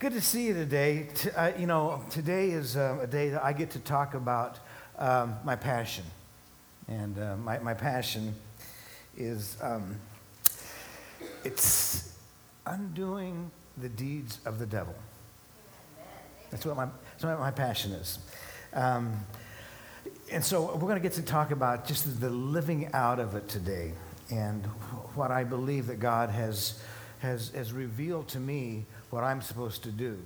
Good to see you today. T- uh, you know, today is uh, a day that I get to talk about um, my passion. And uh, my, my passion is um, it's undoing the deeds of the devil. That's what my, that's what my passion is. Um, and so we're going to get to talk about just the living out of it today and what I believe that God has, has, has revealed to me what I'm supposed to do.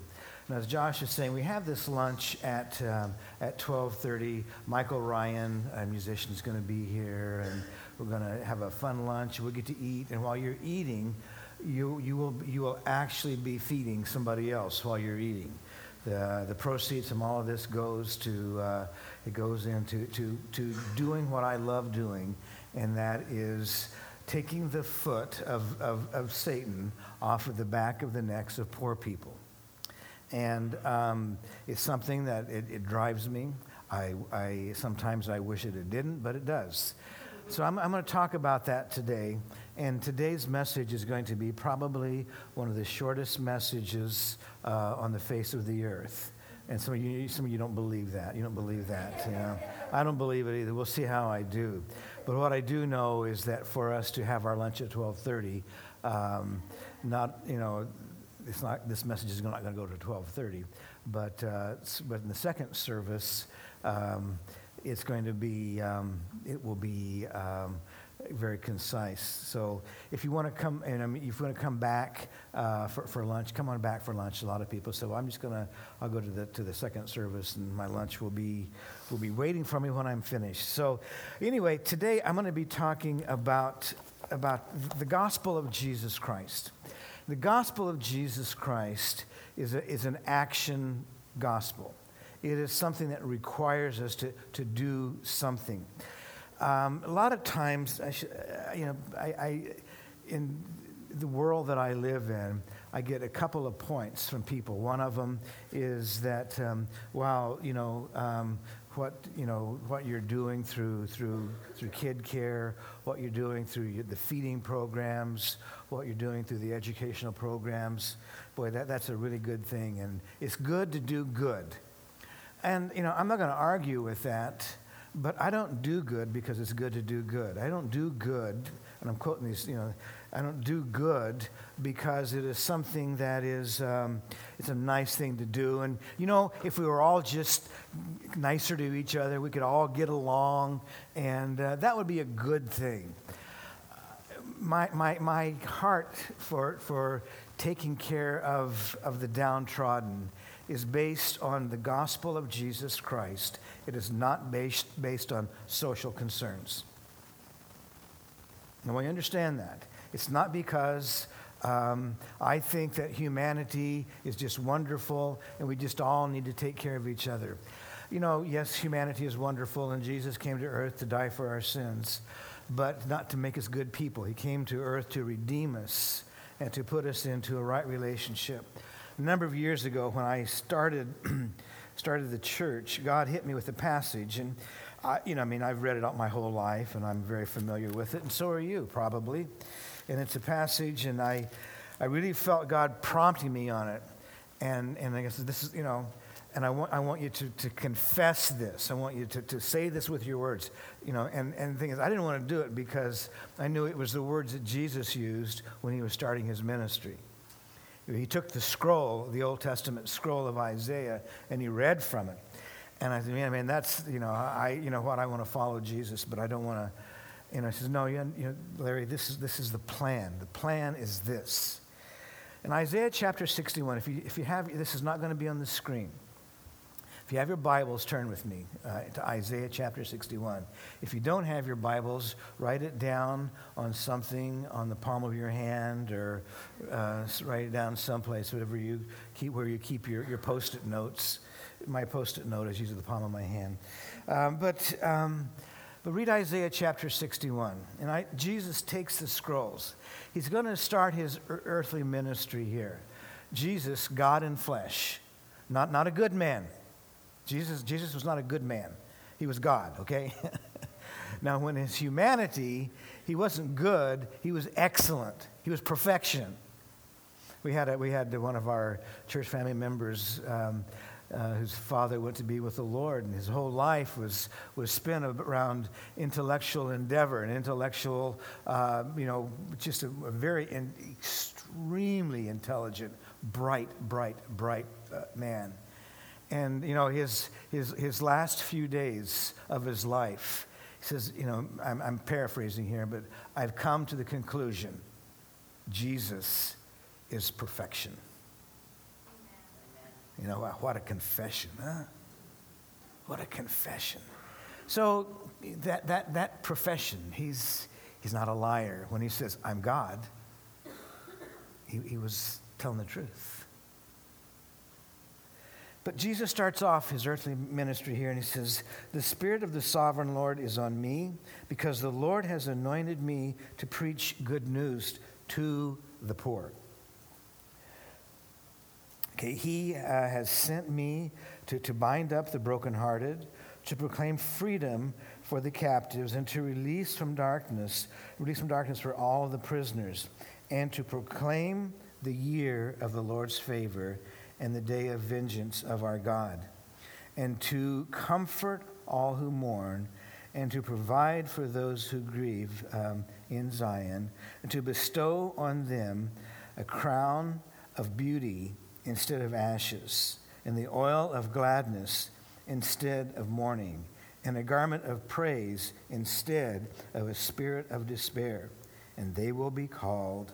And as Josh is saying, we have this lunch at, um, at 12.30. Michael Ryan, a musician, is going to be here, and we're going to have a fun lunch. We'll get to eat, and while you're eating, you, you, will, you will actually be feeding somebody else while you're eating. The, the proceeds from all of this goes to, uh, it goes into to, to doing what I love doing, and that is taking the foot of, of, of Satan off of the back of the necks of poor people. And um, it's something that it, it drives me. I, I, sometimes I wish it, it didn't, but it does. So I'm, I'm going to talk about that today. And today's message is going to be probably one of the shortest messages uh, on the face of the earth. And some of you, some of you don't believe that. You don't believe that. You know? I don't believe it either. We'll see how I do. But what I do know is that for us to have our lunch at 12:30, um, not you know, it's not this message is not going to go to 12:30, but uh, but in the second service, um, it's going to be um, it will be um, very concise. So if you want to come, and I mean, if you want to come back uh, for, for lunch, come on back for lunch. A lot of people. So I'm just gonna, I'll go to the to the second service, and my lunch will be will be waiting for me when I'm finished. So anyway, today I'm going to be talking about about the gospel of Jesus Christ. The gospel of Jesus Christ is a, is an action gospel. It is something that requires us to, to do something. Um, a lot of times, I should, uh, you know, I, I, in the world that I live in, I get a couple of points from people. One of them is that, um, you know, um, what you know, what you're doing through through through kid care, what you're doing through the feeding programs, what you're doing through the educational programs. Boy, that, that's a really good thing, and it's good to do good. And you know, I'm not going to argue with that. But I don't do good because it's good to do good. I don't do good, and I'm quoting these, you know, I don't do good because it is something that is, um, it's a nice thing to do. And, you know, if we were all just nicer to each other, we could all get along, and uh, that would be a good thing. My, my, my heart for, for taking care of, of the downtrodden is based on the gospel of Jesus Christ. It is not based, based on social concerns. Now, I understand that. It's not because um, I think that humanity is just wonderful and we just all need to take care of each other. You know, yes, humanity is wonderful and Jesus came to earth to die for our sins, but not to make us good people. He came to earth to redeem us and to put us into a right relationship a number of years ago when I started, started the church, God hit me with a passage. And, I, you know, I mean, I've read it out my whole life and I'm very familiar with it, and so are you probably. And it's a passage, and I, I really felt God prompting me on it. And, and I guess this is, you know, and I want, I want you to, to confess this. I want you to, to say this with your words. You know, and, and the thing is, I didn't want to do it because I knew it was the words that Jesus used when he was starting his ministry. He took the scroll, the Old Testament scroll of Isaiah, and he read from it. And I said, man, man, that's, you know, I, you know what, I want to follow Jesus, but I don't want to, you know, he says, no, you know, Larry, this is, this is the plan. The plan is this. In Isaiah chapter 61, if you, if you have, this is not going to be on the screen. If you have your Bibles, turn with me uh, to Isaiah chapter 61. If you don't have your Bibles, write it down on something on the palm of your hand or uh, write it down someplace, whatever you keep, where you keep your, your post it notes. My post it note is usually the palm of my hand. Um, but, um, but read Isaiah chapter 61. And I, Jesus takes the scrolls. He's going to start his earthly ministry here. Jesus, God in flesh, not, not a good man Jesus, Jesus was not a good man. He was God, okay? now, when his humanity, he wasn't good, he was excellent. He was perfection. We had, a, we had one of our church family members um, uh, whose father went to be with the Lord, and his whole life was, was spent around intellectual endeavor and intellectual, uh, you know, just a, a very in, extremely intelligent, bright, bright, bright uh, man. And, you know, his, his, his last few days of his life, he says, you know, I'm, I'm paraphrasing here, but I've come to the conclusion Jesus is perfection. You know, what a confession, huh? What a confession. So that, that, that profession, he's, he's not a liar. When he says, I'm God, he, he was telling the truth. But Jesus starts off his earthly ministry here and he says, The Spirit of the sovereign Lord is on me because the Lord has anointed me to preach good news to the poor. Okay, he uh, has sent me to, to bind up the brokenhearted, to proclaim freedom for the captives, and to release from darkness, release from darkness for all the prisoners, and to proclaim the year of the Lord's favor and the day of vengeance of our God, and to comfort all who mourn, and to provide for those who grieve um, in Zion, and to bestow on them a crown of beauty instead of ashes, and the oil of gladness instead of mourning, and a garment of praise instead of a spirit of despair. And they will be called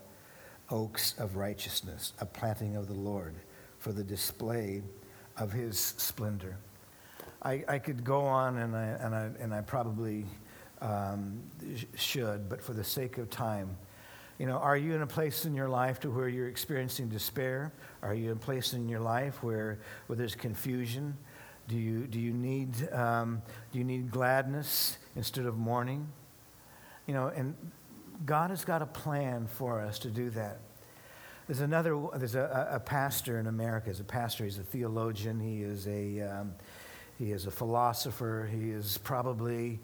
oaks of righteousness, a planting of the Lord, for the display of his splendor. I, I could go on, and I, and I, and I probably um, should, but for the sake of time, you know, are you in a place in your life to where you're experiencing despair? Are you in a place in your life where, where there's confusion? Do you, do, you need, um, do you need gladness instead of mourning? You know, and God has got a plan for us to do that. There's another, there's a, a pastor in America. He's a pastor, he's a theologian, he is a, um, he is a philosopher, he is probably,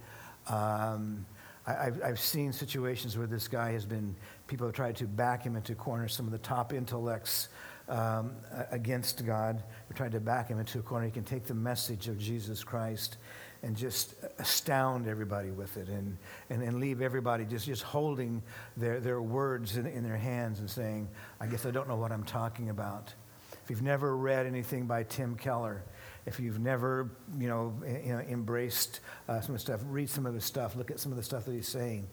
um, I, have seen situations where this guy has been people have tried to back him into a corner. Some of the top intellects um, against God have tried to back him into a corner. He can take the message of Jesus Christ and just astound everybody with it and, and, and leave everybody just, just holding their, their words in, in their hands and saying, I guess I don't know what I'm talking about. If you've never read anything by Tim Keller, if you've never, you know, you know embraced uh, some of the stuff, read some of his stuff, look at some of the stuff that he's saying.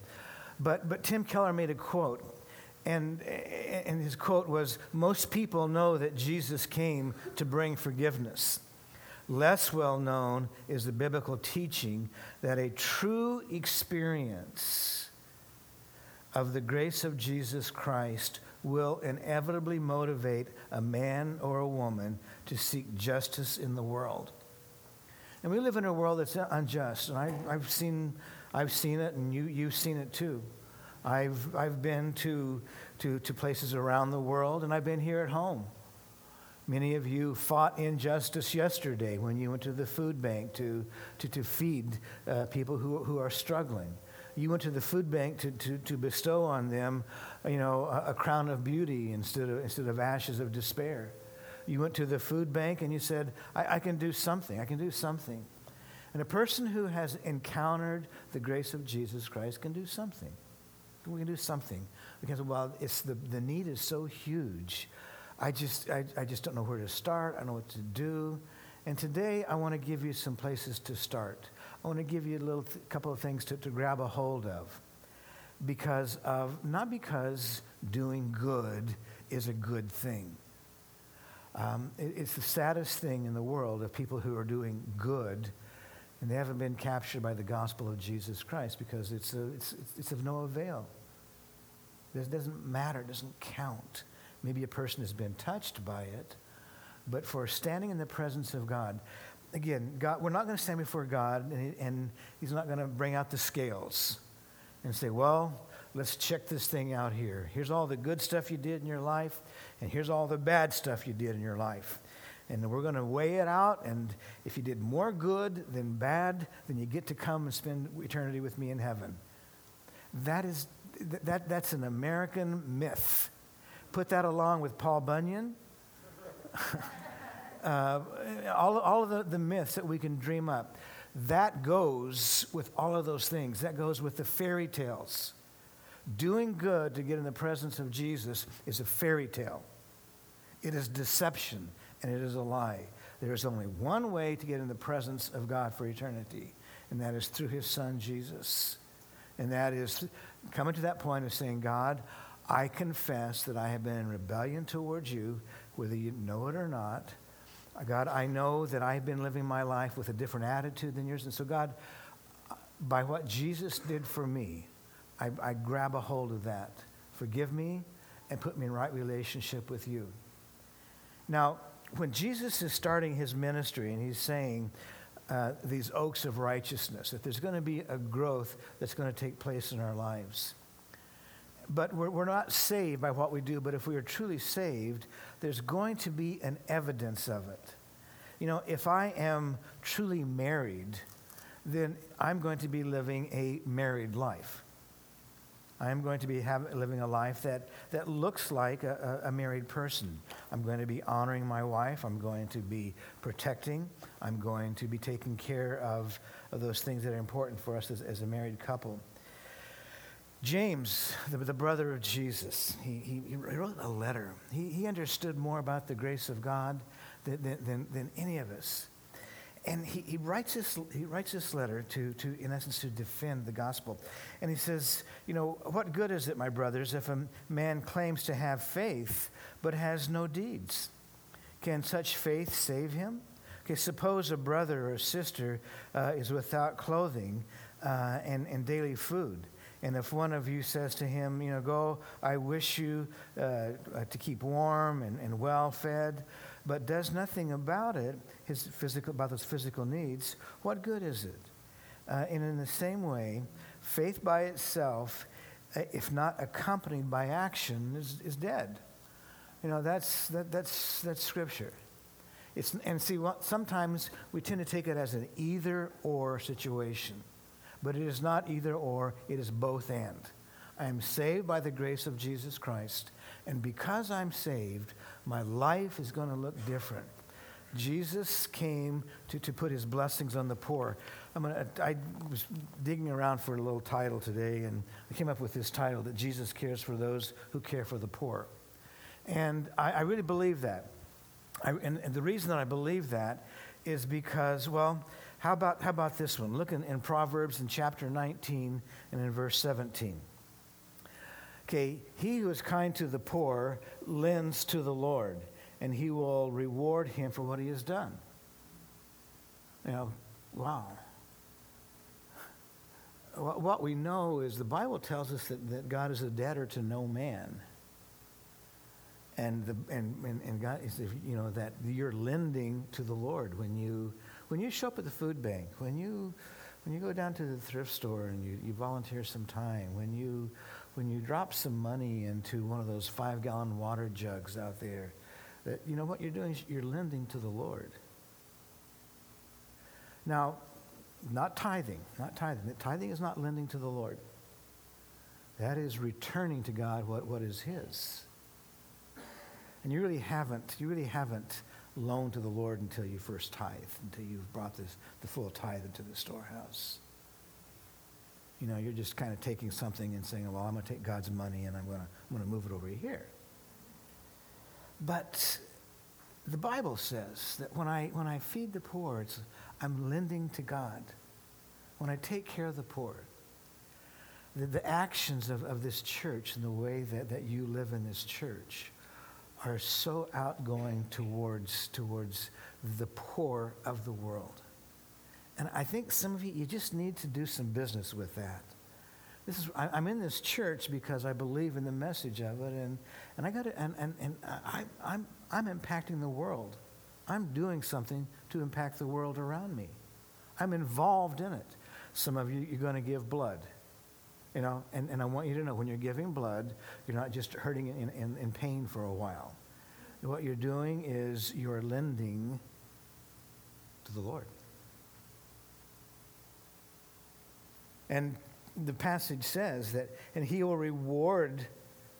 But, but Tim Keller made a quote, and, and his quote was Most people know that Jesus came to bring forgiveness. Less well known is the biblical teaching that a true experience of the grace of Jesus Christ will inevitably motivate a man or a woman to seek justice in the world. And we live in a world that's unjust, and I, have seen I've seen it, and you, you've seen it too. I've, I've been to, to, to places around the world, and I've been here at home. Many of you fought injustice yesterday when you went to the food bank to, to, to feed uh, people who, who are struggling. You went to the food bank to, to, to bestow on them, you know, a, a crown of beauty instead of, instead of ashes of despair. You went to the food bank and you said, I, I can do something. I can do something. And a person who has encountered the grace of Jesus Christ can do something. We can do something. Because, well, it's the, the need is so huge. I just, I, I just don't know where to start. I don't know what to do. And today, I want to give you some places to start. I want to give you a little th- couple of things to, to grab a hold of. Because of, not because doing good is a good thing. Um, it, it's the saddest thing in the world of people who are doing good and they haven't been captured by the gospel of Jesus Christ because it's, a, it's, it's of no avail. It doesn't matter, it doesn't count. Maybe a person has been touched by it, but for standing in the presence of God, again, God, we're not going to stand before God and, and He's not going to bring out the scales and say, well, let's check this thing out here. Here's all the good stuff you did in your life, and here's all the bad stuff you did in your life and we're going to weigh it out. And if you did more good than bad, then you get to come and spend eternity with me in heaven. That is, that, that's an American myth. Put that along with Paul Bunyan. uh, all, all of the, the myths that we can dream up. That goes with all of those things. That goes with the fairy tales. Doing good to get in the presence of Jesus is a fairy tale. It is deception and it is a lie. There is only one way to get in the presence of God for eternity, and that is through his son Jesus. And that is coming to that point of saying, God, I confess that I have been in rebellion towards you, whether you know it or not. God, I know that I've been living my life with a different attitude than yours. And so, God, by what Jesus did for me, I, I grab a hold of that. Forgive me and put me in right relationship with you. Now, when Jesus is starting his ministry and he's saying uh, these oaks of righteousness, that there's going to be a growth that's going to take place in our lives. But we're, we're not saved by what we do, but if we are truly saved, there's going to be an evidence of it. You know, if I am truly married, then I'm going to be living a married life. I am going to be have, living a life that, that looks like a, a, married person. I'm going to be honoring my wife. I'm going to be protecting. I'm going to be taking care of, of those things that are important for us as, as a married couple. James, the, the brother of Jesus, he, he, he, wrote a letter. He, he understood more about the grace of God than, than, than any of us. And he, he, writes this, he writes this letter to, to, in essence, to defend the gospel. And he says, You know, what good is it, my brothers, if a man claims to have faith but has no deeds? Can such faith save him? Okay, suppose a brother or sister uh, is without clothing uh, and, and daily food. And if one of you says to him, You know, go, I wish you uh, uh to keep warm and, and well fed, but does nothing about it, his physical, about those physical needs, what good is it? Uh, and in the same way, faith by itself, uh, if not accompanied by action, is, is dead. You know, that's, that, that's, that's scripture. It's, and see, sometimes we tend to take it as an either or situation. But it is not either or, it is both and. I am saved by the grace of Jesus Christ, and because I'm saved, my life is going to look different. Jesus came to, to put his blessings on the poor. I'm gonna, I was digging around for a little title today, and I came up with this title that Jesus cares for those who care for the poor. And I, I really believe that. I, and, and, the reason that I believe that is because, well, how about, how about this one? Look in, in Proverbs in chapter 19 and in verse 17. Okay, he who is kind to the poor lends to the Lord, and he will reward him for what he has done. You know, wow. What we know is the Bible tells us that, that God is a debtor to no man. And, the, and, and, and God is, you know, that you're lending to the Lord when you, when you show up at the food bank, when you, when you go down to the thrift store and you, you volunteer some time, when you, when you drop some money into one of those five gallon water jugs out there, that you know what you're doing is you're lending to the Lord. Now, not tithing, not tithing. Tithing is not lending to the Lord. That is returning to God what, what is His. And you really haven't, you really haven't loaned to the Lord until you first tithe, until you've brought this, the full tithe into the storehouse you know, you're just kind of taking something and saying, well, I'm going to take God's money and I'm going to, I'm going to move it over here. But the Bible says that when I, when I feed the poor, it's, I'm lending to God. When I take care of the poor, the, the actions of, of this church and the way that, that you live in this church are so outgoing towards, towards the poor of the world. And I think some of you, you just need to do some business with that. This is, I, am in this church because I believe in the message of it, and, and I got to, and, and, and I, I'm, I'm impacting the world. I'm doing something to impact the world around me. I'm involved in it. Some of you, you're going to give blood. You know, and, and I want you to know when you're giving blood, you're not just hurting in, in, in pain for a while. What you're doing is you're lending to the Lord. And the passage says that, and he will reward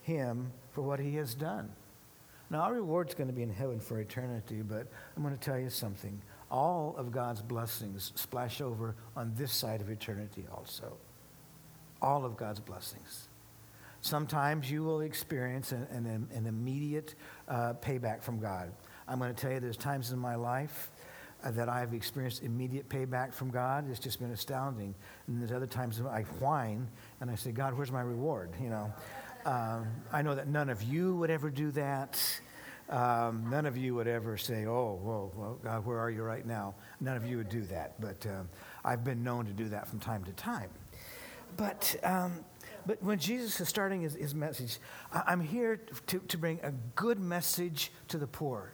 him for what he has done. Now, our reward's going to be in heaven for eternity, but I'm going to tell you something. All of God's blessings splash over on this side of eternity also. All of God's blessings. Sometimes you will experience an, an, an immediate uh, payback from God. I'm going to tell you there's times in my life uh, that I've experienced immediate payback from God. It's just been astounding. And there's other times I whine and I say, God, where's my reward? You know, um, I know that none of you would ever do that. Um, none of you would ever say, oh, whoa, well, God, where are you right now? None of you would do that. But um, I've been known to do that from time to time. But um, but when Jesus is starting his, his message, I'm here to, to bring a good message to the poor.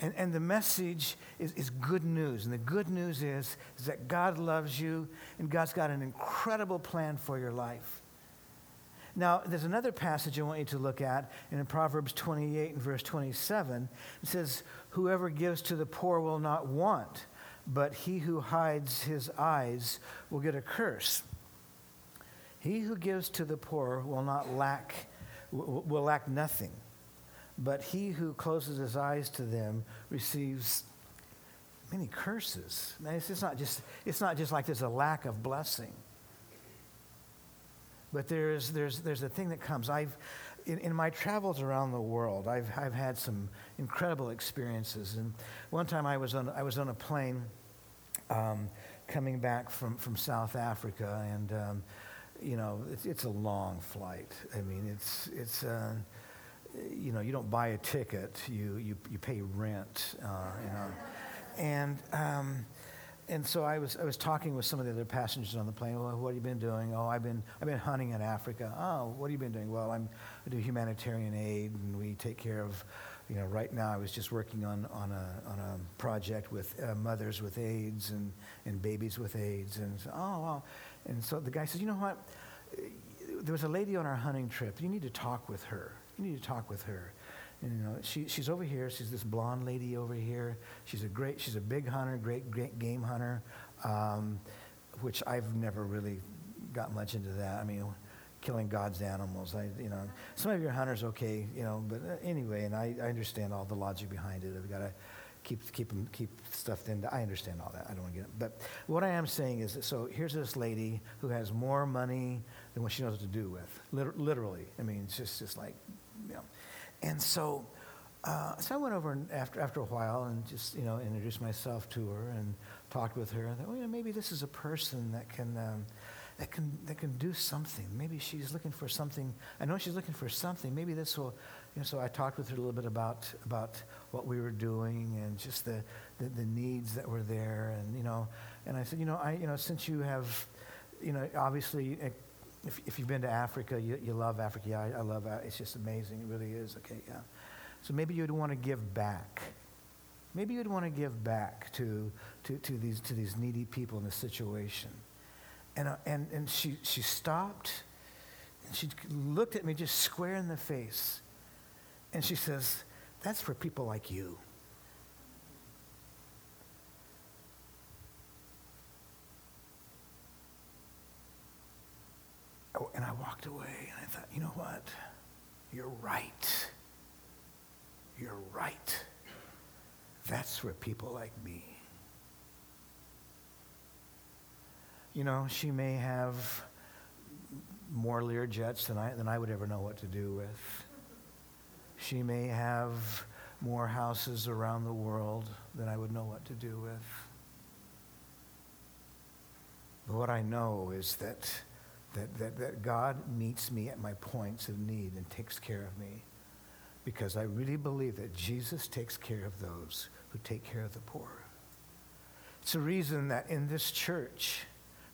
And, and the message is, is good news. And the good news is, is that God loves you and God's got an incredible plan for your life. Now, there's another passage I want you to look at in Proverbs 28 and verse 27. It says, Whoever gives to the poor will not want, but he who hides his eyes will get a curse. He who gives to the poor will not lack, will lack nothing, but he who closes his eyes to them receives many curses. It's, it's, not just, it's not just like there's a lack of blessing. But there's, there's, there's a thing that comes. I've, in, in, my travels around the world, I've, I've had some incredible experiences. And one time I was on, I was on a plane um, coming back from, from South Africa, and um, you know, it's, it's, a long flight. I mean, it's, it's uh, you know, you don't buy a ticket, you, you, you pay rent, uh, you know. And, um, and so I was, I was talking with some of the other passengers on the plane. Well, what have you been doing? Oh, I've been, I've been hunting in Africa. Oh, what have you been doing? Well, I'm, I do humanitarian aid, and we take care of, you know, right now I was just working on, on, a, on a project with uh, mothers with AIDS and, and babies with AIDS. And so, oh, well, and so the guy says, You know what? There was a lady on our hunting trip. You need to talk with her. You need to talk with her. And, you know, she, she's over here. She's this blonde lady over here. She's a great, she's a big hunter, great, great game hunter, um, which I've never really got much into that. I mean, killing God's animals. I, you know, some of your hunters, okay, you know, but uh, anyway, and I, I understand all the logic behind it. I've got to keep, keep, them, keep stuff in. I understand all that. I don't want to get it. But what I am saying is that, so here's this lady who has more money than what she knows what to do with. Liter- literally. I mean, it's just, just like, you know. And so, uh, so I went over and after, after a while and just, you know, introduced myself to her and talked with her. And thought, well, you know, maybe this is a person that can, um, that can, that can do something. Maybe she's looking for something. I know she's looking for something. Maybe this will so I talked with her a little bit about, about what we were doing and just the, the, the, needs that were there. And, you know, and I said, you know, I, you know, since you have, you know, obviously, eh, if, if you've been to Africa, you, you love Africa. Yeah, I, I love it. It's just amazing. It really is. Okay, yeah. So maybe you'd want to give back. Maybe you'd want to give back to, to, to, these, to these needy people in this situation. And, uh, and, and she, she stopped and she looked at me just square in the face and she says, That's for people like you. Oh, and I walked away and I thought, you know what? You're right. You're right. That's for people like me. You know, she may have more Learjets than I, than I would ever know what to do with. She may have more houses around the world than I would know what to do with. But what I know is that, that, that, that God meets me at my points of need and takes care of me because I really believe that Jesus takes care of those who take care of the poor. It's a reason that in this church,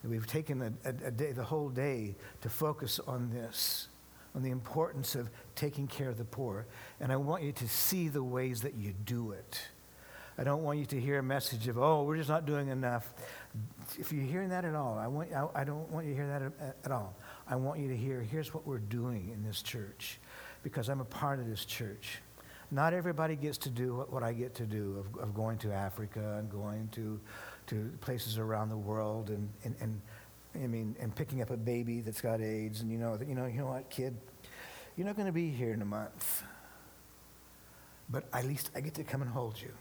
we've taken a, a, a day, the whole day to focus on this on the importance of taking care of the poor. And I want you to see the ways that you do it. I don't want you to hear a message of, oh, we're just not doing enough. If you're hearing that at all, I, want, I, I don't want you to hear that at, at all. I want you to hear, here's what we're doing in this church, because I'm a part of this church. Not everybody gets to do what, what I get to do of, of going to Africa and going to, to places around the world and, and, and I mean, and picking up a baby that's got AIDS, and you know, you know, you know what, kid, You're not going to be here in a month. But at least I get to come and hold you.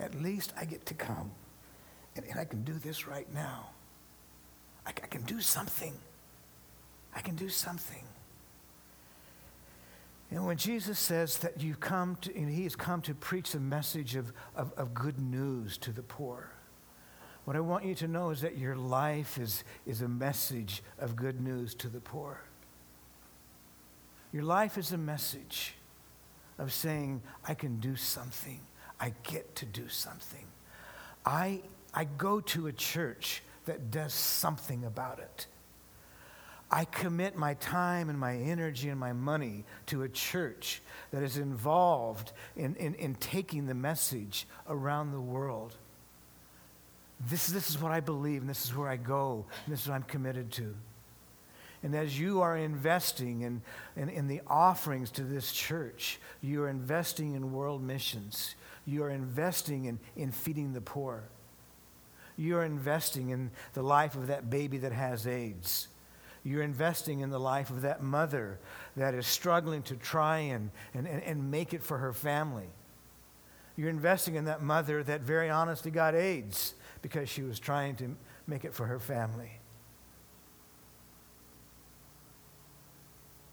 At least I get to come. And, and I can do this right now. I, I can do something. I can do something. And when Jesus says that you come to, and he has come to preach the message of, of, of, good news to the poor, what I want you to know is that your life is, is a message of good news to the poor. Your life is a message of saying, I can do something. I get to do something. I, I go to a church that does something about it. I commit my time and my energy and my money to a church that is involved in, in, in taking the message around the world. This, this is what I believe, and this is where I go, and this is what I'm committed to. And as you are investing in, in, in, the offerings to this church, you are investing in world missions. You are investing in, in feeding the poor. You are investing in the life of that baby that has AIDS. You're investing in the life of that mother that is struggling to try and, and, and make it for her family. You're investing in that mother that very honestly got AIDS because she was trying to make it for her family.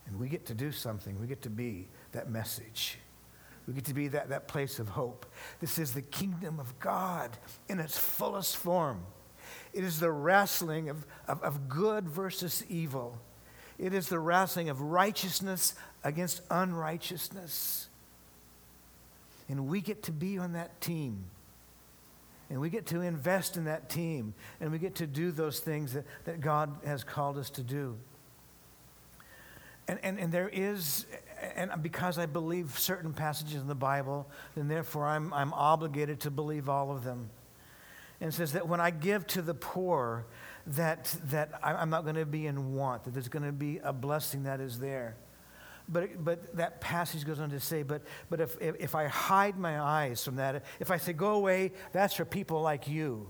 And we get to do something. We get to be that message. We get to be that, that place of hope. This is the kingdom of God in its fullest form. It is the wrestling of, of, of good versus evil. It is the wrestling of righteousness against unrighteousness. And we get to be on that team. And we get to invest in that team. And we get to do those things that, that God has called us to do. And, and, and there is, and because I believe certain passages in the Bible, then therefore I'm, I'm obligated to believe all of them. And it says that when I give to the poor, that, that I'm not going to be in want, that there's going to be a blessing that is there. But, but that passage goes on to say, but, but if, if, if I hide my eyes from that, if I say, go away, that's for people like you,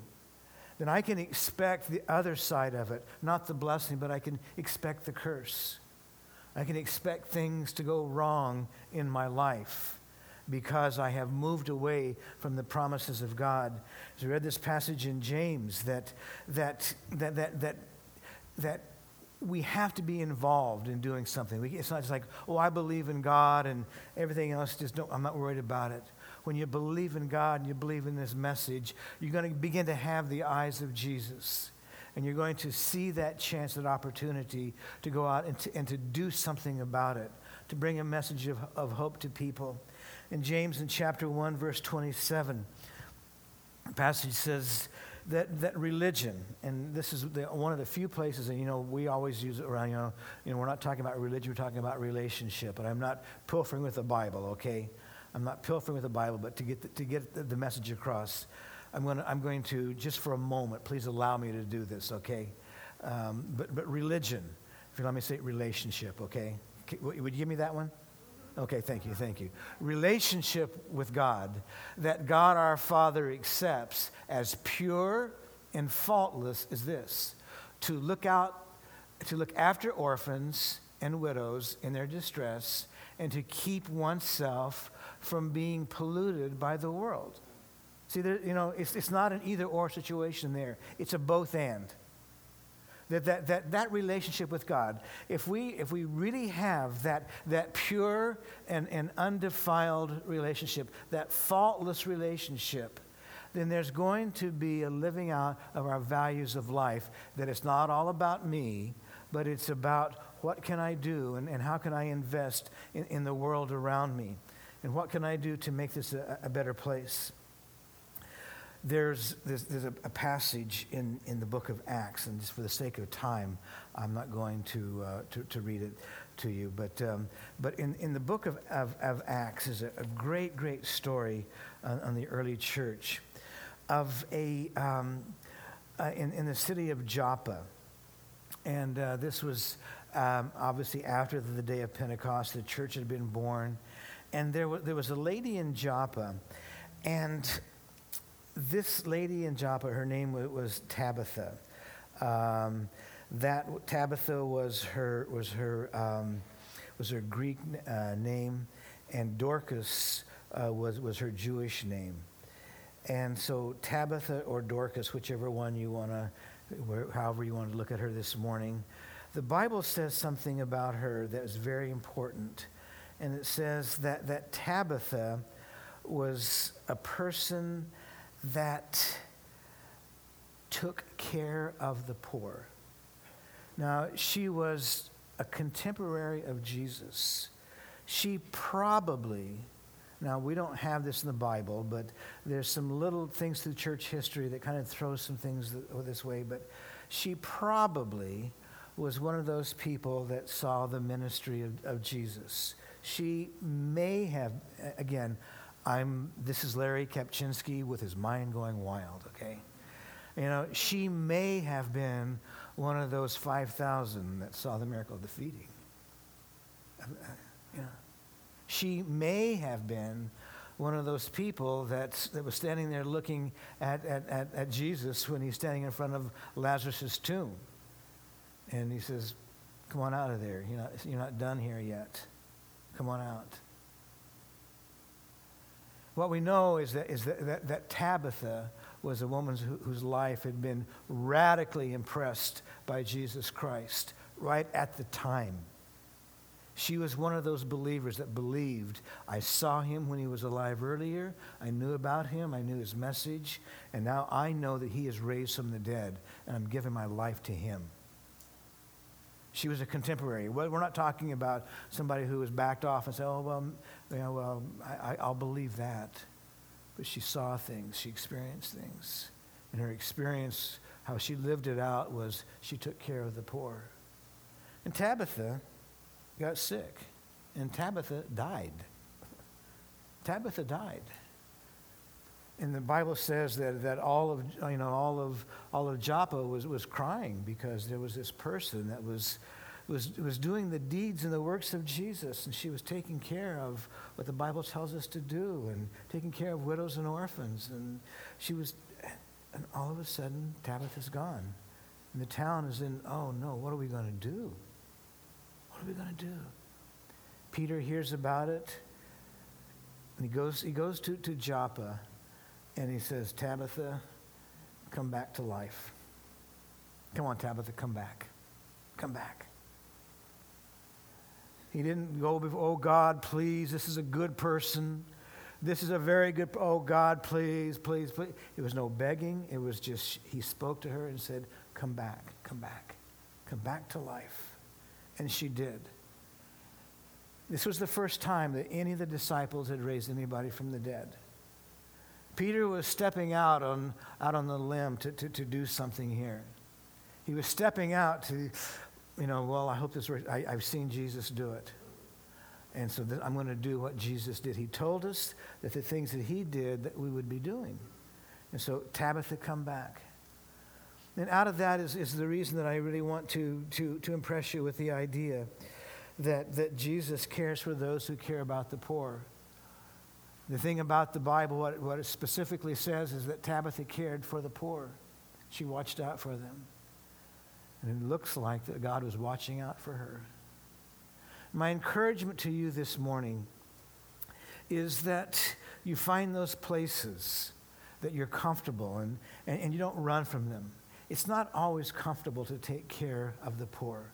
then I can expect the other side of it, not the blessing, but I can expect the curse. I can expect things to go wrong in my life because I have moved away from the promises of God. As we read this passage in James, that, that, that, that, that, that we have to be involved in doing something. We, it's not just like, oh, I believe in God and everything else, just don't, I'm not worried about it. When you believe in God and you believe in this message, you're going to begin to have the eyes of Jesus and you're going to see that chance, that opportunity to go out and to, and to do something about it, to bring a message of, of hope to people. In James, in chapter 1, verse 27, the passage says that, that religion, and this is the, one of the few places, and you know, we always use it around, you know, you know, we're not talking about religion, we're talking about relationship, but I'm not pilfering with the Bible, okay? I'm not pilfering with the Bible, but to get the, to get the, the message across. I'm to, I'm going to, just for a moment, please allow me to do this, okay? Um, but, but religion, if you let me say relationship, okay? Would you give me that one? Okay, thank you, thank you. Relationship with God that God our Father accepts as pure and faultless is this to look out, to look after orphans and widows in their distress, and to keep oneself from being polluted by the world. See, there, you know, it's, it's not an either or situation there, it's a both and. That, that, that, that relationship with God, if we, if we really have that, that pure and, and undefiled relationship, that faultless relationship, then there's going to be a living out of our values of life that it's not all about me, but it's about what can I do and, and how can I invest in, in the world around me? And what can I do to make this a, a better place? There's, there's, there's a, a, passage in, in the book of Acts, and just for the sake of time, I'm not going to, uh, to, to, read it to you. But, um, but in, in the book of, of, of Acts is a, a, great, great story on, on, the early church of a, um, uh, in, in the city of Joppa. And uh, this was um, obviously after the day of Pentecost, the church had been born. And there, w- there was a lady in Joppa, and this lady in Joppa, her name was Tabitha. Um, that Tabitha was her was her um, was her Greek uh, name, and Dorcas uh, was, was her Jewish name. And so Tabitha or Dorcas, whichever one you want to, however you want to look at her this morning, the Bible says something about her that is very important. And it says that, that Tabitha was a person that took care of the poor. Now, she was a contemporary of Jesus. She probably, now we don't have this in the Bible, but there's some little things through church history that kind of throw some things this way, but she probably was one of those people that saw the ministry of, of Jesus. She may have, again, I'm, this is Larry Kapchinsky with his mind going wild, okay? You know, she may have been one of those 5,000 that saw the miracle of the feeding. Uh, uh, you know, she may have been one of those people that, that was standing there looking at, at, at, at Jesus when he's standing in front of Lazarus' tomb. And he says, Come on out of there. You're not, you're not done here yet. Come on out. What we know is that, is that, that, that Tabitha was a woman who, whose life had been radically impressed by Jesus Christ right at the time. She was one of those believers that believed, I saw him when he was alive earlier. I knew about him. I knew his message. And now I know that he is raised from the dead, and I'm giving my life to him. She was a contemporary. We're not talking about somebody who was backed off and said, oh, well, you know, well I, I'll believe that. But she saw things, she experienced things. And her experience, how she lived it out, was she took care of the poor. And Tabitha got sick, and Tabitha died. Tabitha died. And the Bible says that, that all of you know all of all of Joppa was, was crying because there was this person that was was, was doing the deeds and the works of Jesus, and she was taking care of what the Bible tells us to do and taking care of widows and orphans. And she was, and all of a sudden, Tabitha's gone. And the town is in, oh no, what are we going to do? What are we going to do? Peter hears about it, and he goes, he goes to, to Joppa, and he says, Tabitha, come back to life. Come on, Tabitha, come back. Come back. He didn't go before, oh God, please, this is a good person. This is a very good, oh God, please, please, please. It was no begging. It was just, he spoke to her and said, come back, come back, come back to life. And she did. This was the first time that any of the disciples had raised anybody from the dead. Peter was stepping out on, out on the limb to, to, to do something here. He was stepping out to you know, well, I hope this, I, I've seen Jesus do it. And so I'm going to do what Jesus did. He told us that the things that he did that we would be doing. And so Tabitha, come back. And out of that is, is the reason that I really want to, to, to impress you with the idea that, that Jesus cares for those who care about the poor. The thing about the Bible, what, what it specifically says, is that Tabitha cared for the poor. She watched out for them. And it looks like that God was watching out for her. My encouragement to you this morning is that you find those places that you're comfortable and, and, and you don't run from them. It's not always comfortable to take care of the poor.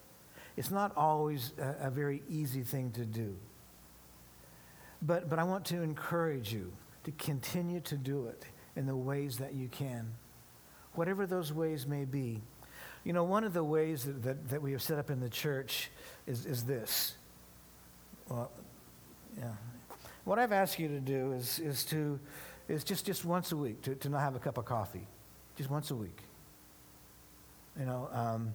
It's not always a, a very easy thing to do. But, but I want to encourage you to continue to do it in the ways that you can, whatever those ways may be. You know, one of the ways that, that, that we have set up in the church is, is this. Well, yeah. What I've asked you to do is, is to is just, just once a week to, to not have a cup of coffee. Just once a week. You know, um,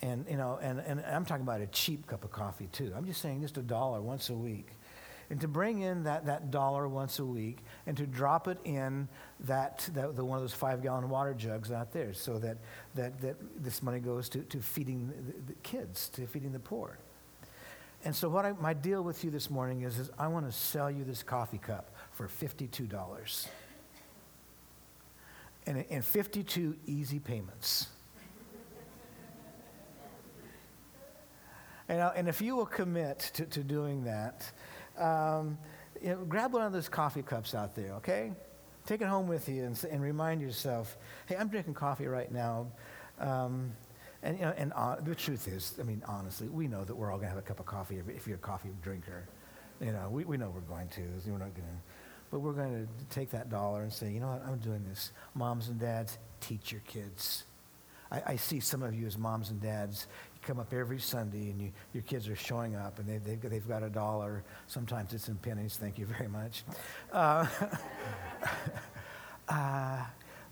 and you know, and, and I'm talking about a cheap cup of coffee too. I'm just saying just a dollar once a week and to bring in that, that dollar once a week and to drop it in that, that the, one of those five gallon water jugs out there so that, that, that this money goes to, to feeding the, the kids, to feeding the poor. And so what I, my deal with you this morning is, is I want to sell you this coffee cup for $52. And, and 52 easy payments. And, and if you will commit to, to doing that, um, you know, grab one of those coffee cups out there, okay? Take it home with you and, and remind yourself, hey, I'm drinking coffee right now. Um, and, you know, and uh, the truth is, I mean, honestly, we know that we're all going to have a cup of coffee if you're a coffee drinker. You know, we, we know we're going to. We're not going to. But we're going to take that dollar and say, you know what, I'm doing this. Moms and dads, teach your kids. I, I see some of you as moms and dads. Come up every Sunday and you, your kids are showing up and they, they've, they've got a dollar. Sometimes it's in pennies. Thank you very much. Uh, uh,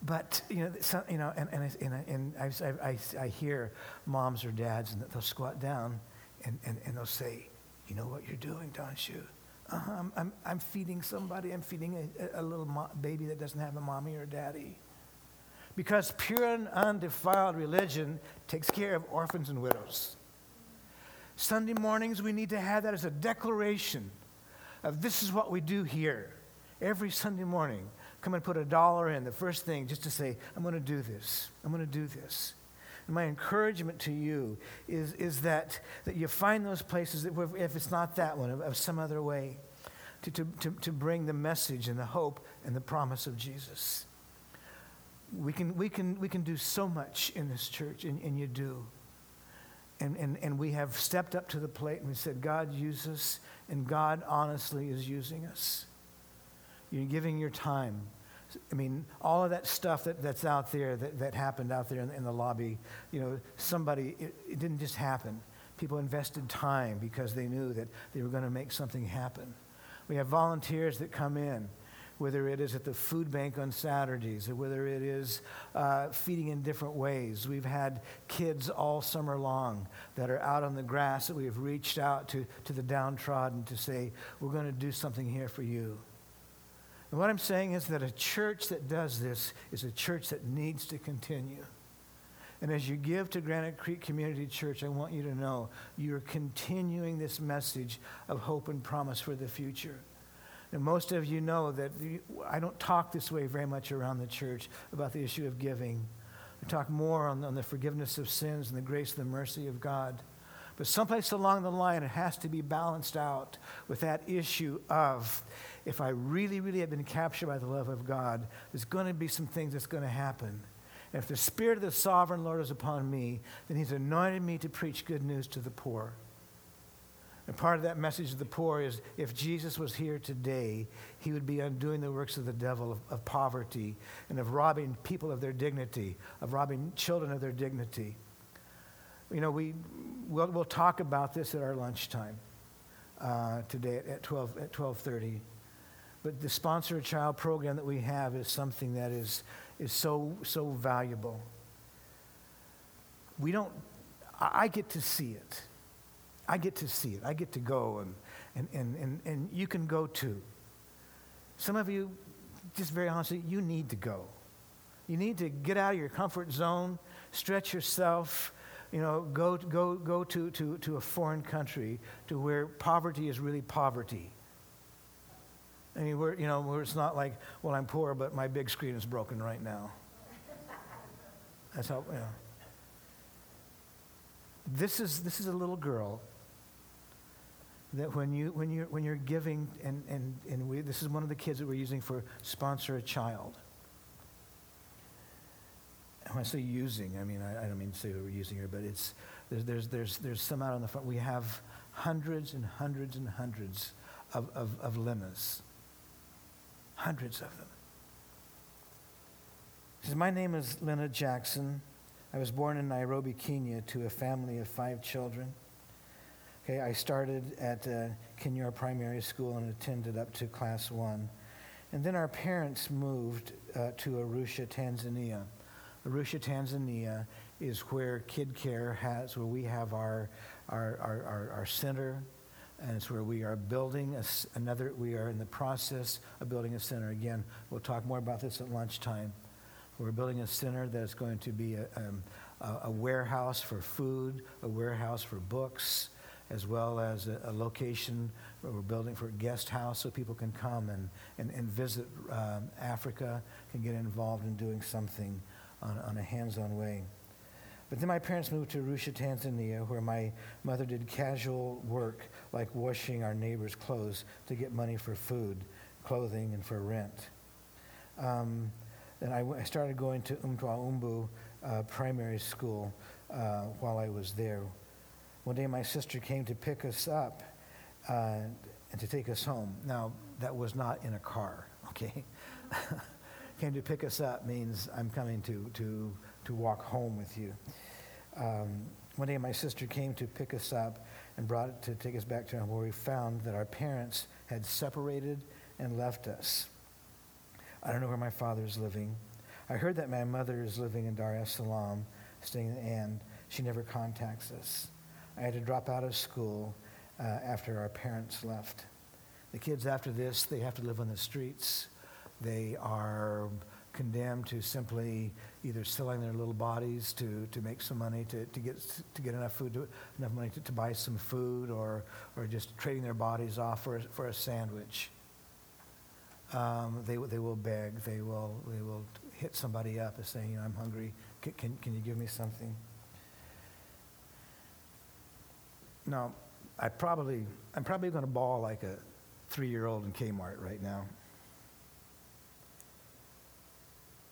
but you know, you know, and, and, and, and I, I, I, hear moms or dads, and they'll squat down, and, and, and they'll say, "You know what you're doing, don't you? Uh-huh, I'm, I'm, I'm feeding somebody. I'm feeding a, a little mo- baby that doesn't have a mommy or a daddy." Because pure and undefiled religion takes care of orphans and widows. Sunday mornings, we need to have that as a declaration of this is what we do here every Sunday morning come and put a dollar in, the first thing, just to say, I'm going to do this. I'm going to do this. And my encouragement to you is, is that, that you find those places, that if it's not that one, of, of some other way, to, to, to, to bring the message and the hope and the promise of Jesus. We can, we can, we can do so much in this church, and, and you do. And, and, and we have stepped up to the plate and we said, God, use us, and God honestly is using us. You're giving your time. I mean, all of that stuff that, that's out there that, that happened out there in, in the lobby, you know, somebody, it, it didn't just happen. People invested time because they knew that they were going to make something happen. We have volunteers that come in, whether it is at the food bank on Saturdays or whether it is uh, feeding in different ways. We've had kids all summer long that are out on the grass that we have reached out to, to the downtrodden to say, we're going to do something here for you. And what I'm saying is that a church that does this is a church that needs to continue. And as you give to Granite Creek Community Church, I want you to know you're continuing this message of hope and promise for the future. And most of you know that I don't talk this way very much around the church about the issue of giving. I talk more on, on the forgiveness of sins and the grace and the mercy of God. But someplace along the line, it has to be balanced out with that issue of if I really, really have been captured by the love of God, there's going to be some things that's going to happen. And if the Spirit of the sovereign Lord is upon me, then He's anointed me to preach good news to the poor. And part of that message to the poor is if Jesus was here today, he would be undoing the works of the devil of, of, poverty and of robbing people of their dignity, of robbing children of their dignity. You know, we, we'll, we'll talk about this at our lunchtime uh, today at, at 12, at 1230. But the Sponsor a Child program that we have is something that is, is so, so valuable. We don't, I get to see it. I get to see it. I get to go, and, and, and, and, and you can go too. Some of you, just very honestly, you need to go. You need to get out of your comfort zone, stretch yourself, you know, go, go, go to, to, to a foreign country to where poverty is really poverty. I mean, we're, you know, where it's not like, well, I'm poor, but my big screen is broken right now. That's how, you know. This is, this is a little girl that when, you, when, you're, when you're giving, and, and, and we, this is one of the kids that we're using for sponsor a child. When I say using, I mean, I, I don't mean to say we're using her, but it's, there's, there's, there's, there's some out on the front. We have hundreds and hundreds and hundreds of, of, of lemmas Hundreds of them. He says, My name is Leonard Jackson. I was born in Nairobi, Kenya, to a family of five children. Okay, I started at uh, Primary School and attended up to class one. And then our parents moved uh, to Arusha, Tanzania. Arusha, Tanzania is where Kid Care has, where we have our, our, our, our, our center, and it's where we are building a, another, we are in the process of building a center. Again, we'll talk more about this at lunchtime. We're building a center that's going to be a, um, a, a warehouse for food, a warehouse for books, as well as a, a, location where we're building for a guest house so people can come and, and, and visit um, Africa, can get involved in doing something on, on a hands on way. But then my parents moved to Arusha, Tanzania, where my mother did casual work like washing our neighbors' clothes to get money for food, clothing, and for rent. Um, and I, w- I started going to Mto wa Mbu uh, primary school uh, while I was there. One day my sister came to pick us up uh, and to take us home. Now, that was not in a car, okay? came to pick us up means I'm coming to, to, to walk home with you. Um, one day my sister came to pick us up and brought it to take us back to where we found that our parents had separated and left us. I don't know where my father is living. I heard that my mother is living in Dar es Salaam, staying, and she never contacts us. I had to drop out of school uh, after our parents left. The kids after this, they have to live on the streets. They are condemned to simply either selling their little bodies to, to make some money to, to get to get enough food to, enough money to, to buy some food or or just trading their bodies off for, for a sandwich. Um, they, they will beg. They will, they will hit somebody up and saying, you know, I'm hungry. Can, can, can you give me something? Now, I probably, I'm probably going to bawl like a three-year-old in Kmart right now.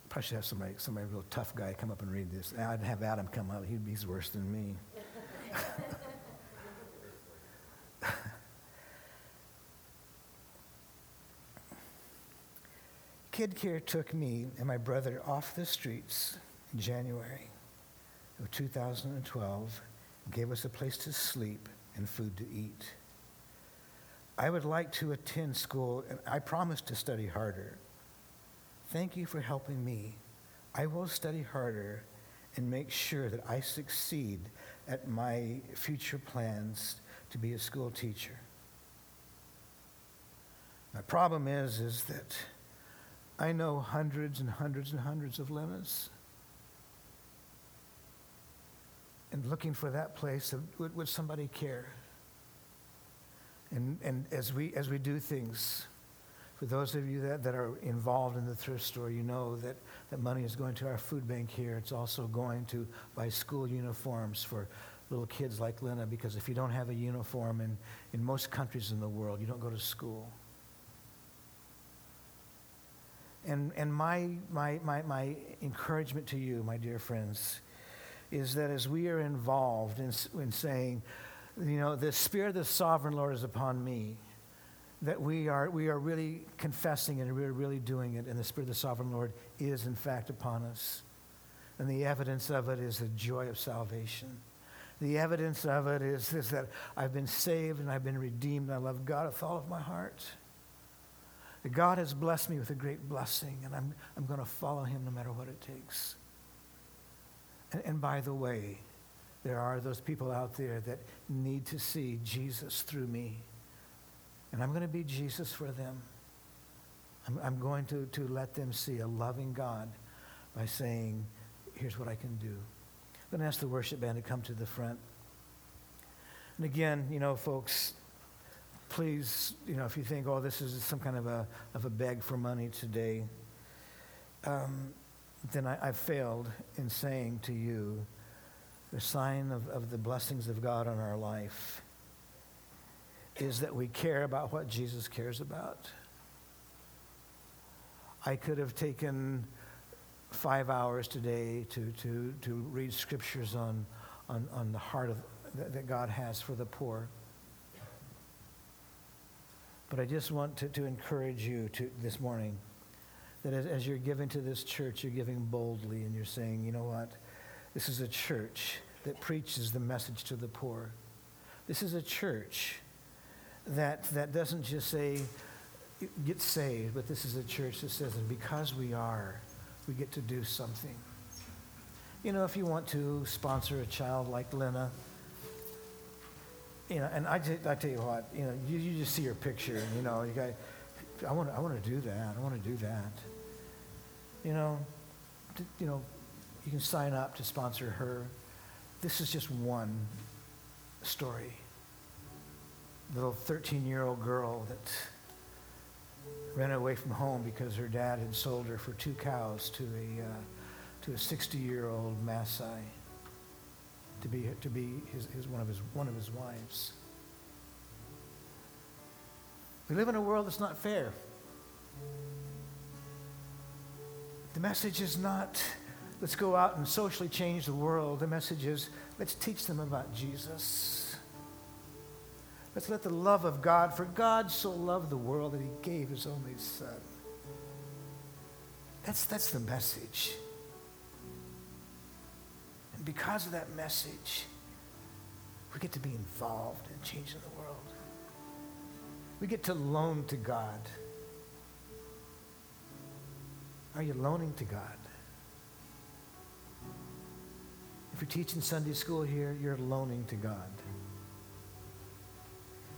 Probably should have somebody, somebody real tough guy come up and read this. I'd have Adam come up. He'd, he's worse than me. Kid Care took me and my brother off the streets in January of 2012 and gave us a place to sleep and food to eat. I would like to attend school, and I promise to study harder. Thank you for helping me. I will study harder and make sure that I succeed at my future plans to be a school teacher. My problem is, is that I know hundreds and hundreds and hundreds of lemmas. And looking for that place, would, would somebody care? And, and as, we, as we do things, for those of you that, that are involved in the thrift store, you know that, that money is going to our food bank here. It's also going to buy school uniforms for little kids like Lena, because if you don't have a uniform in, in most countries in the world, you don't go to school. And, and my, my, my, my encouragement to you, my dear friends, is that as we are involved in, in saying, you know, the Spirit of the Sovereign Lord is upon me, that we are, we are really confessing and we're really doing it, and the Spirit of the Sovereign Lord is, in fact, upon us. And the evidence of it is the joy of salvation. The evidence of it is, is that I've been saved and I've been redeemed. And I love God with all of my heart. God has blessed me with a great blessing, and I'm, I'm going to follow him no matter what it takes. And, and by the way, there are those people out there that need to see Jesus through me. And I'm going to be Jesus for them. I'm, I'm going to, to let them see a loving God by saying, here's what I can do. I'm going to ask the worship band to come to the front. And again, you know, folks, please, you know, if you think, oh, this is some kind of a, of a beg for money today, um, then I, I failed in saying to you the sign of, of the blessings of God on our life is that we care about what Jesus cares about. I could have taken five hours today to, to, to read scriptures on, on, on the heart of, that, that God has for the poor. But I just want to, to encourage you to, this morning that as, as you're giving to this church, you're giving boldly and you're saying, you know what? This is a church that preaches the message to the poor. This is a church that, that doesn't just say, get saved, but this is a church that says, and because we are, we get to do something. You know, if you want to sponsor a child like Lena, you know, and I, t- I tell you what, you know, you, you just see her picture, and you know, you got, I want, I want to do that. I want to do that. You know, you know, you can sign up to sponsor her. This is just one story. Little 13-year-old girl that ran away from home because her dad had sold her for two cows to a uh, to a 60-year-old Maasai. to be, to be his, his, one, of his, one of his wives. We live in a world that's not fair. The message is not, let's go out and socially change the world. The message is, let's teach them about Jesus. Let's let the love of God, for God so loved the world that he gave his only son. That's, that's the message. And because of that message, we get to be involved in changing the world. We get to loan to God. Are you loaning to God? If you're teaching Sunday school here, you're loaning to God.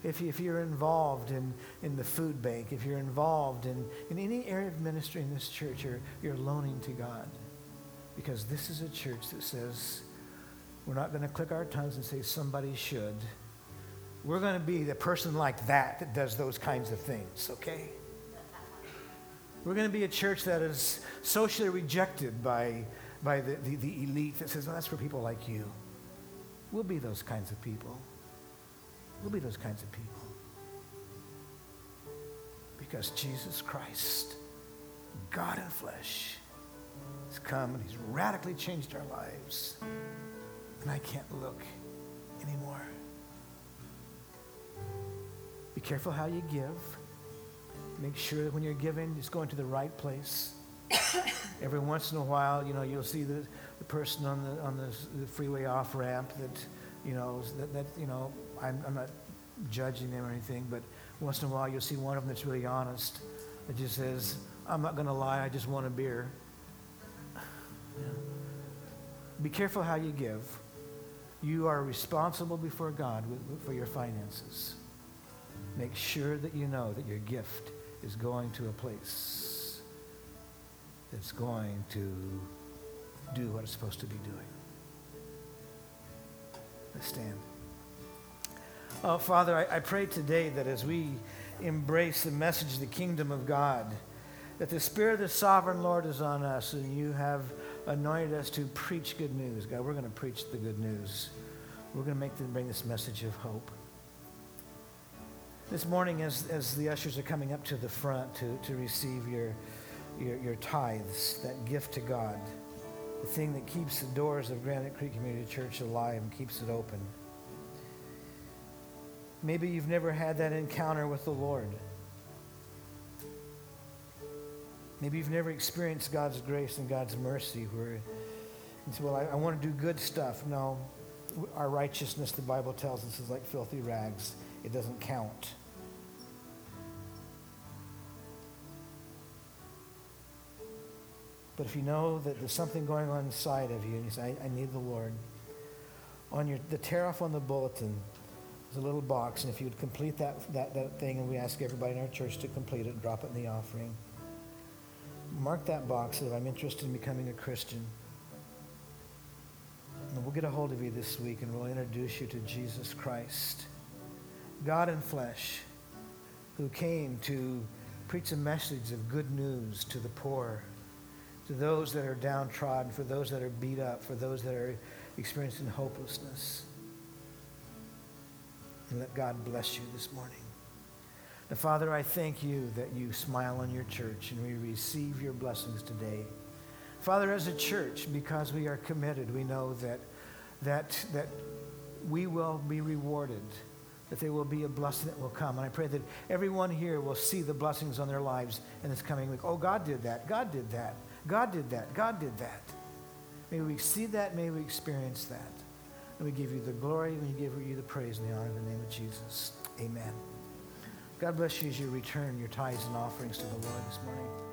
If, if you're involved in, in the food bank, if you're involved in, in any area of ministry in this church, you're, you're loaning to God. Because this is a church that says, we're not going to click our tongues and say somebody should. We're going to be the person like that that does those kinds of things, okay? We're going to be a church that is socially rejected by, by the, the, the elite that says, well, that's for people like you. We'll be those kinds of people. We'll be those kinds of people. Because Jesus Christ, God in flesh, has come and he's radically changed our lives. And I can't look anymore. Be careful how you give. Make sure that when you're giving, it's going to the right place. Every once in a while, you know, you'll see the, the person on the on the, the freeway off ramp that, you know, that, that you know, I'm, I'm not judging them or anything, but once in a while you'll see one of them that's really honest. That just says, "I'm not going to lie. I just want a beer." Yeah. Be careful how you give. You are responsible before God for your finances. Make sure that you know that your gift is going to a place that's going to do what it's supposed to be doing. Let's stand. Oh, Father, I, I pray today that as we embrace the message of the kingdom of God, that the Spirit of the sovereign Lord is on us and you have anointed us to preach good news. God, we're going to preach the good news. We're going to make them bring this message of hope. This morning, as, as the ushers are coming up to the front to, to receive your, your, your tithes, that gift to God, the thing that keeps the doors of Granite Creek Community Church alive and keeps it open. Maybe you've never had that encounter with the Lord. Maybe you've never experienced God's grace and God's mercy where you say, well, I, I want to do good stuff. No, our righteousness, the Bible tells us, is like filthy rags it doesn't count. But if you know that there's something going on inside of you and you say, I, I need the Lord, on your, the tear off on the bulletin, there's a little box, and if you would complete that, that, that thing, and we ask everybody in our church to complete it, drop it in the offering. Mark that box that I'm interested in becoming a Christian. And we'll get a hold of you this week and we'll introduce you to Jesus Christ. God in flesh, who came to preach a message of good news to the poor, to those that are downtrodden, for those that are beat up, for those that are experiencing hopelessness. And let God bless you this morning. Now, Father, I thank you that you smile on your church and we receive your blessings today. Father, as a church, because we are committed, we know that, that, that we will be rewarded that there will be a blessing that will come. And I pray that everyone here will see the blessings on their lives in this coming week. Oh, God did that. God did that. God did that. God did that. May we see that. May we experience that. And we give you the glory and we give you the praise and the honor in the name of Jesus. Amen. God bless you as you return your tithes and offerings to the Lord this morning.